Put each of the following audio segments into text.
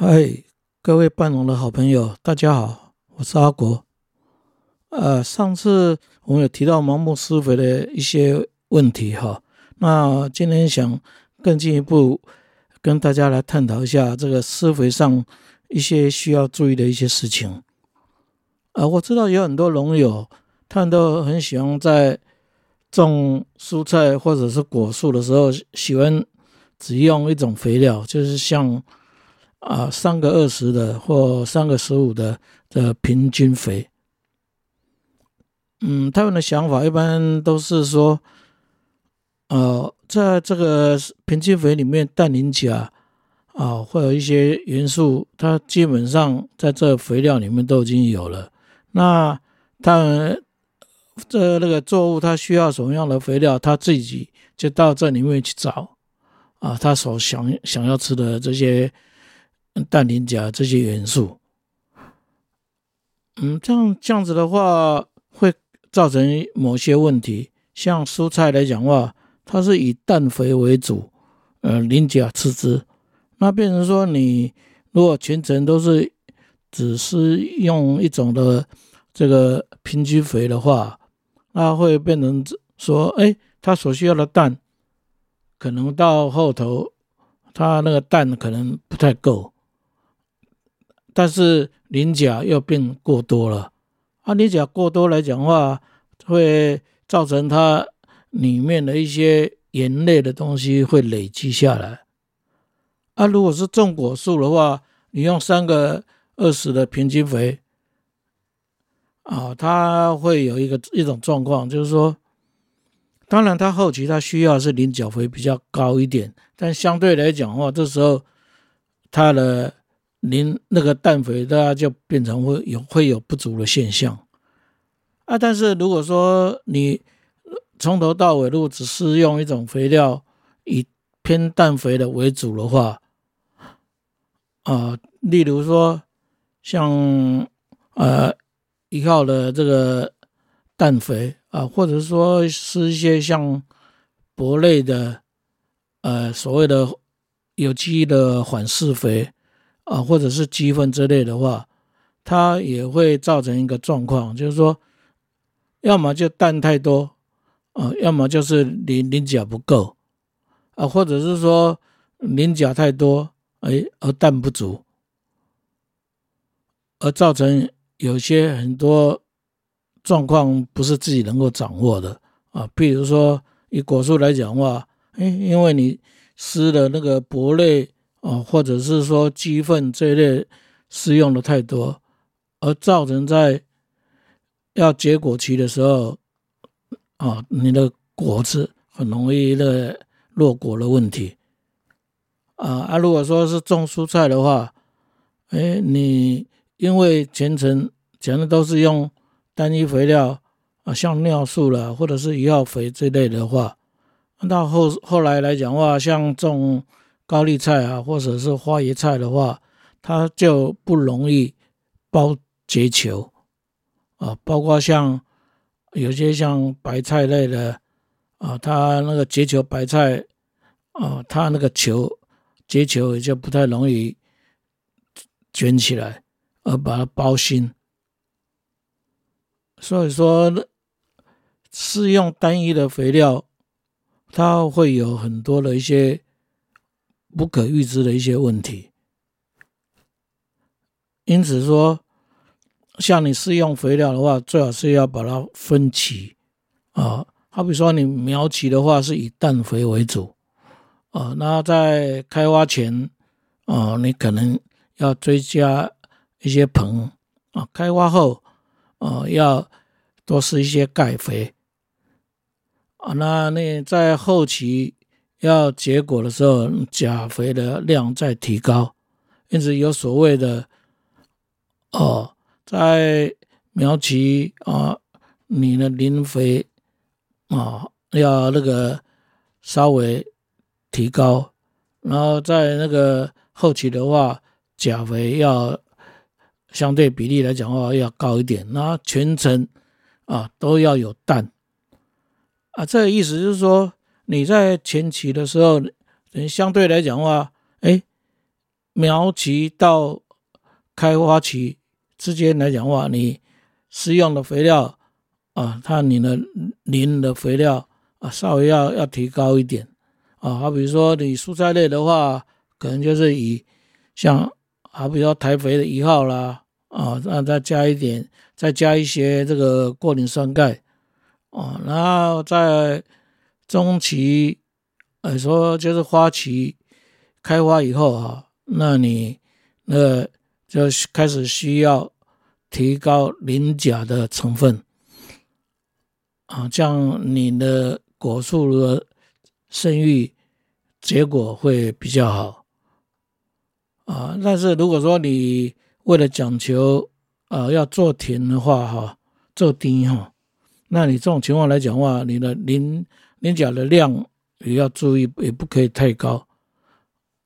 嗨，各位半农的好朋友，大家好，我是阿国。呃，上次我们有提到盲目施肥的一些问题哈，那今天想更进一步跟大家来探讨一下这个施肥上一些需要注意的一些事情。啊、我知道有很多农友，他们都很喜欢在种蔬菜或者是果树的时候，喜欢只用一种肥料，就是像。啊，三个二十的或三个十五的的平均肥，嗯，他们的想法一般都是说，呃，在这个平均肥里面，氮磷钾啊，会有一些元素，它基本上在这肥料里面都已经有了。那他们这那个作物它需要什么样的肥料，他自己就到这里面去找啊，他所想想要吃的这些。氮磷钾这些元素，嗯，这样这样子的话，会造成某些问题。像蔬菜来讲的话，它是以氮肥为主，呃，磷钾次之。那变成说，你如果全程都是只是用一种的这个平均肥的话，那会变成说，哎，它所需要的氮，可能到后头，它那个氮可能不太够。但是磷钾又变过多了，啊，磷钾过多来讲的话，会造成它里面的一些盐类的东西会累积下来。啊，如果是种果树的话，你用三个二十的平均肥，啊，它会有一个一种状况，就是说，当然它后期它需要是磷钾肥比较高一点，但相对来讲的话，这时候它的。您那个氮肥，它就变成会有会有不足的现象啊。但是如果说你从头到尾如果只是用一种肥料，以偏氮肥的为主的话，啊，例如说像呃一号的这个氮肥啊，或者说是一些像铂类的呃所谓的有机的缓释肥。啊，或者是鸡粪之类的话，它也会造成一个状况，就是说，要么就氮太多，啊，要么就是磷磷钾不够，啊，或者是说磷钾太多，哎，而氮不足，而造成有些很多状况不是自己能够掌握的啊。譬如说，以果树来讲的话，哎，因为你施的那个铂类。哦，或者是说鸡粪这一类施用的太多，而造成在要结果期的时候，啊，你的果子很容易的落果的问题。啊啊，如果说是种蔬菜的话，哎，你因为全程全的都是用单一肥料啊，像尿素了或者是一号肥这类的话，到后后来来讲话，像种。高丽菜啊，或者是花椰菜的话，它就不容易包结球啊。包括像有些像白菜类的啊，它那个结球白菜啊，它那个球结球也就不太容易卷起来，而把它包心。所以说，施用单一的肥料，它会有很多的一些。不可预知的一些问题，因此说，像你施用肥料的话，最好是要把它分期啊。好比说你苗期的话，是以氮肥为主啊。那在开花前啊，你可能要追加一些硼啊。开花后啊，要多施一些钙肥啊。那那在后期。要结果的时候，钾肥的量再提高，因此有所谓的哦，在苗期啊，你的磷肥啊要那个稍微提高，然后在那个后期的话，钾肥要相对比例来讲的话要高一点，那全程啊都要有氮。啊，这个意思就是说。你在前期的时候，等相对来讲的话，哎，苗期到开花期之间来讲的话，你施用的肥料啊，它你的磷的肥料啊，稍微要要提高一点啊。好比如说你蔬菜类的话，可能就是以像好比说台肥的一号啦啊，让再加一点，再加一些这个过磷酸钙啊，然后再中期，呃说就是花期开花以后哈。那你那就开始需要提高磷钾的成分啊，这样你的果树的生育结果会比较好啊。但是如果说你为了讲求啊要做甜的话哈，做低哈，那你这种情况来讲的话，你的磷磷钾的量也要注意，也不可以太高。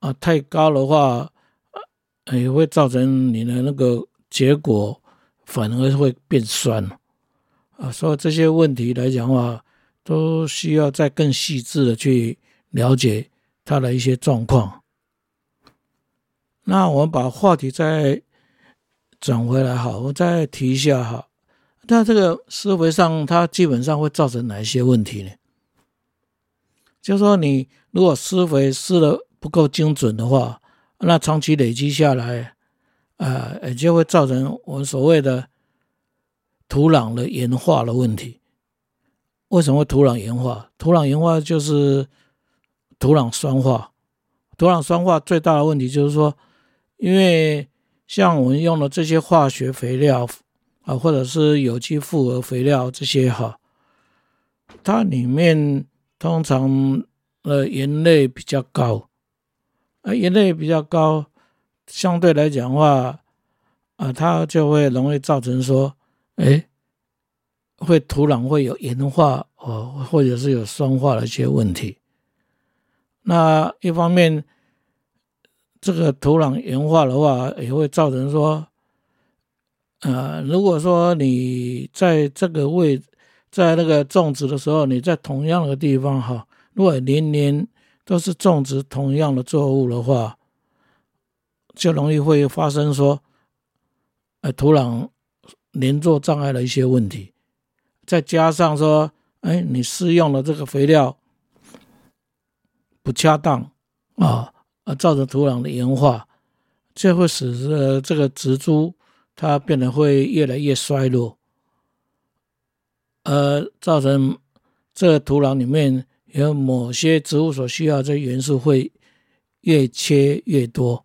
啊，太高的话，也会造成你的那个结果反而会变酸啊。所以这些问题来讲的话，都需要再更细致的去了解它的一些状况。那我们把话题再转回来，好，我再提一下哈。那这个施肥上，它基本上会造成哪一些问题呢？就是说，你如果施肥施的。不够精准的话，那长期累积下来，呃，也就会造成我们所谓的土壤的盐化的问题。为什么会土壤盐化？土壤盐化就是土壤酸化。土壤酸化最大的问题就是说，因为像我们用的这些化学肥料啊，或者是有机复合肥料这些哈，它里面通常呃盐类比较高。啊，盐类比较高，相对来讲的话，啊，它就会容易造成说，哎，会土壤会有盐化哦，或者是有酸化的一些问题。那一方面，这个土壤盐化的话，也会造成说，呃，如果说你在这个位，在那个种植的时候，你在同样的地方哈，如果年年都是种植同样的作物的话，就容易会发生说，呃，土壤连作障碍的一些问题，再加上说，哎，你施用的这个肥料不恰当啊，而造成土壤的盐化，这会使得这个植株它变得会越来越衰弱，而造成这个土壤里面。有某些植物所需要这元素会越缺越多，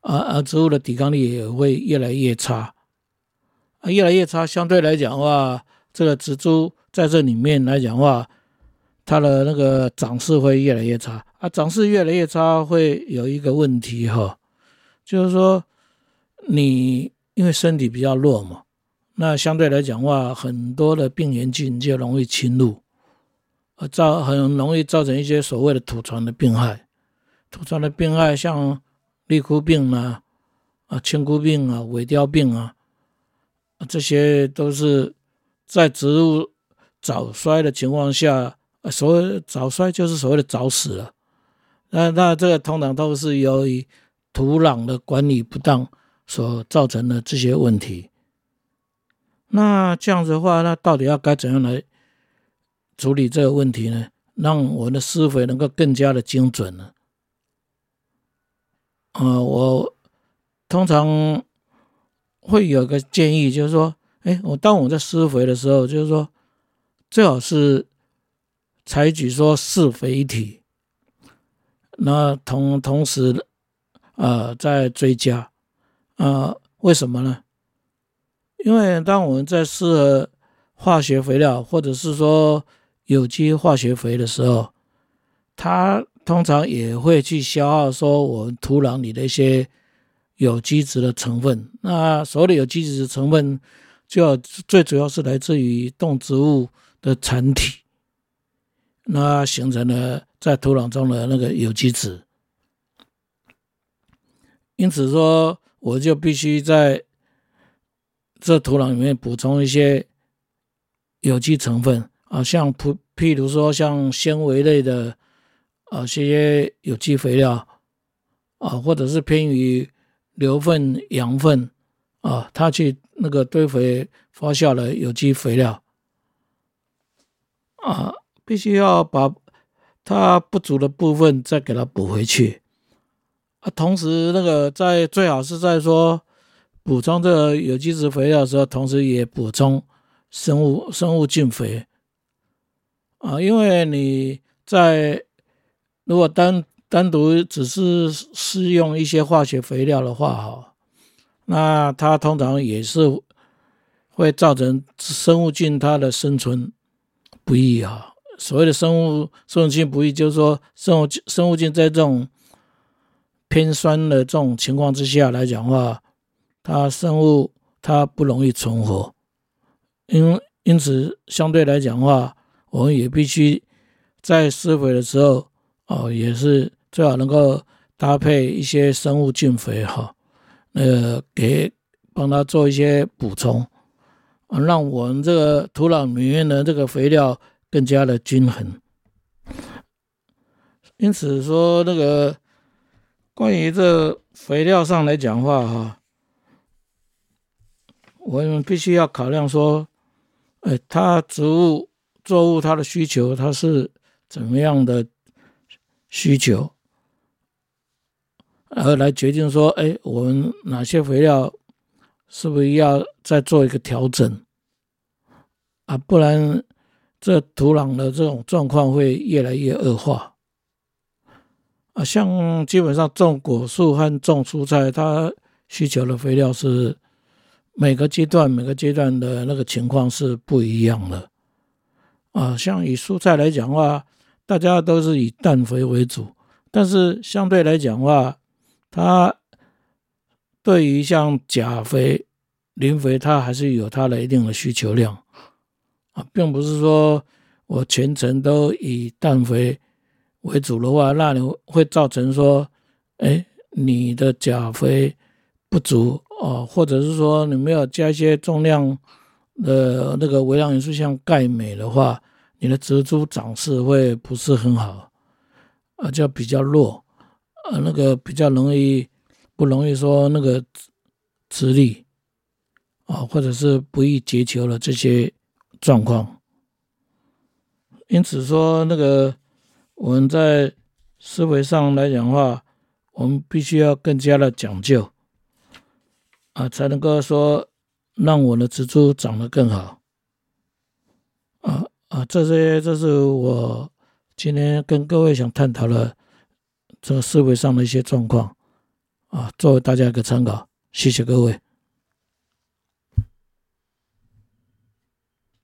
而而植物的抵抗力也会越来越差，啊，越来越差。相对来讲的话，这个植株在这里面来讲的话，它的那个长势会越来越差。啊，长势越来越差会有一个问题哈，就是说你因为身体比较弱嘛，那相对来讲的话，很多的病原菌就容易侵入。呃，造很容易造成一些所谓的土传的病害，土传的病害像立枯病啊、啊青枯病啊、萎凋病啊，这些都是在植物早衰的情况下，所谓早衰就是所谓的早死了。那那这个通常都是由于土壤的管理不当所造成的这些问题。那这样子的话，那到底要该怎样来？处理这个问题呢，让我的施肥能够更加的精准呢？呃，我通常会有个建议，就是说，哎，我当我在施肥的时候，就是说，最好是采取说适肥体，那同同时，呃，再追加，呃，为什么呢？因为当我们在施化学肥料，或者是说有机化学肥的时候，它通常也会去消耗说我们土壤里的一些有机质的成分。那所谓的有机质的成分，就最主要是来自于动植物的产体，那形成了在土壤中的那个有机质。因此说，我就必须在这土壤里面补充一些有机成分。啊，像普譬如说，像纤维类的啊，这些有机肥料啊，或者是偏于牛粪、羊粪啊，它去那个堆肥发酵了有机肥料啊，必须要把它不足的部分再给它补回去啊。同时，那个在最好是在说补充这个有机质肥料的时候，同时也补充生物生物菌肥啊，因为你在如果单单独只是施用一些化学肥料的话，哈，那它通常也是会造成生物菌它的生存不易啊。所谓的生物生物菌不易，就是说生物生物菌在这种偏酸的这种情况之下来讲的话，它生物它不容易存活，因因此相对来讲的话，我们也必须在施肥的时候哦，也是。最好能够搭配一些生物菌肥哈，那个给帮他做一些补充，啊，让我们这个土壤里面的这个肥料更加的均衡。因此说，那个关于这肥料上来讲话哈，我们必须要考量说，哎，它植物作物它的需求它是怎么样的需求？而来决定说，哎，我们哪些肥料是不是要再做一个调整啊？不然这土壤的这种状况会越来越恶化啊。像基本上种果树和种蔬菜，它需求的肥料是每个阶段每个阶段的那个情况是不一样的啊。像以蔬菜来讲的话，大家都是以氮肥为主，但是相对来讲的话，它对于像钾肥、磷肥，它还是有它的一定的需求量啊，并不是说我全程都以氮肥为主的话，那你会造成说，哎，你的钾肥不足哦，或者是说你没有加一些重量的那个微量元素，像钙、镁的话，你的植株长势会不是很好，啊，就比较弱。呃，那个比较容易，不容易说那个直立啊，或者是不易结球的这些状况。因此说，那个我们在思维上来讲的话，我们必须要更加的讲究啊，才能够说让我的植株长得更好。啊啊，这些这是我今天跟各位想探讨的。这个社会上的一些状况，啊，作为大家一个参考，谢谢各位。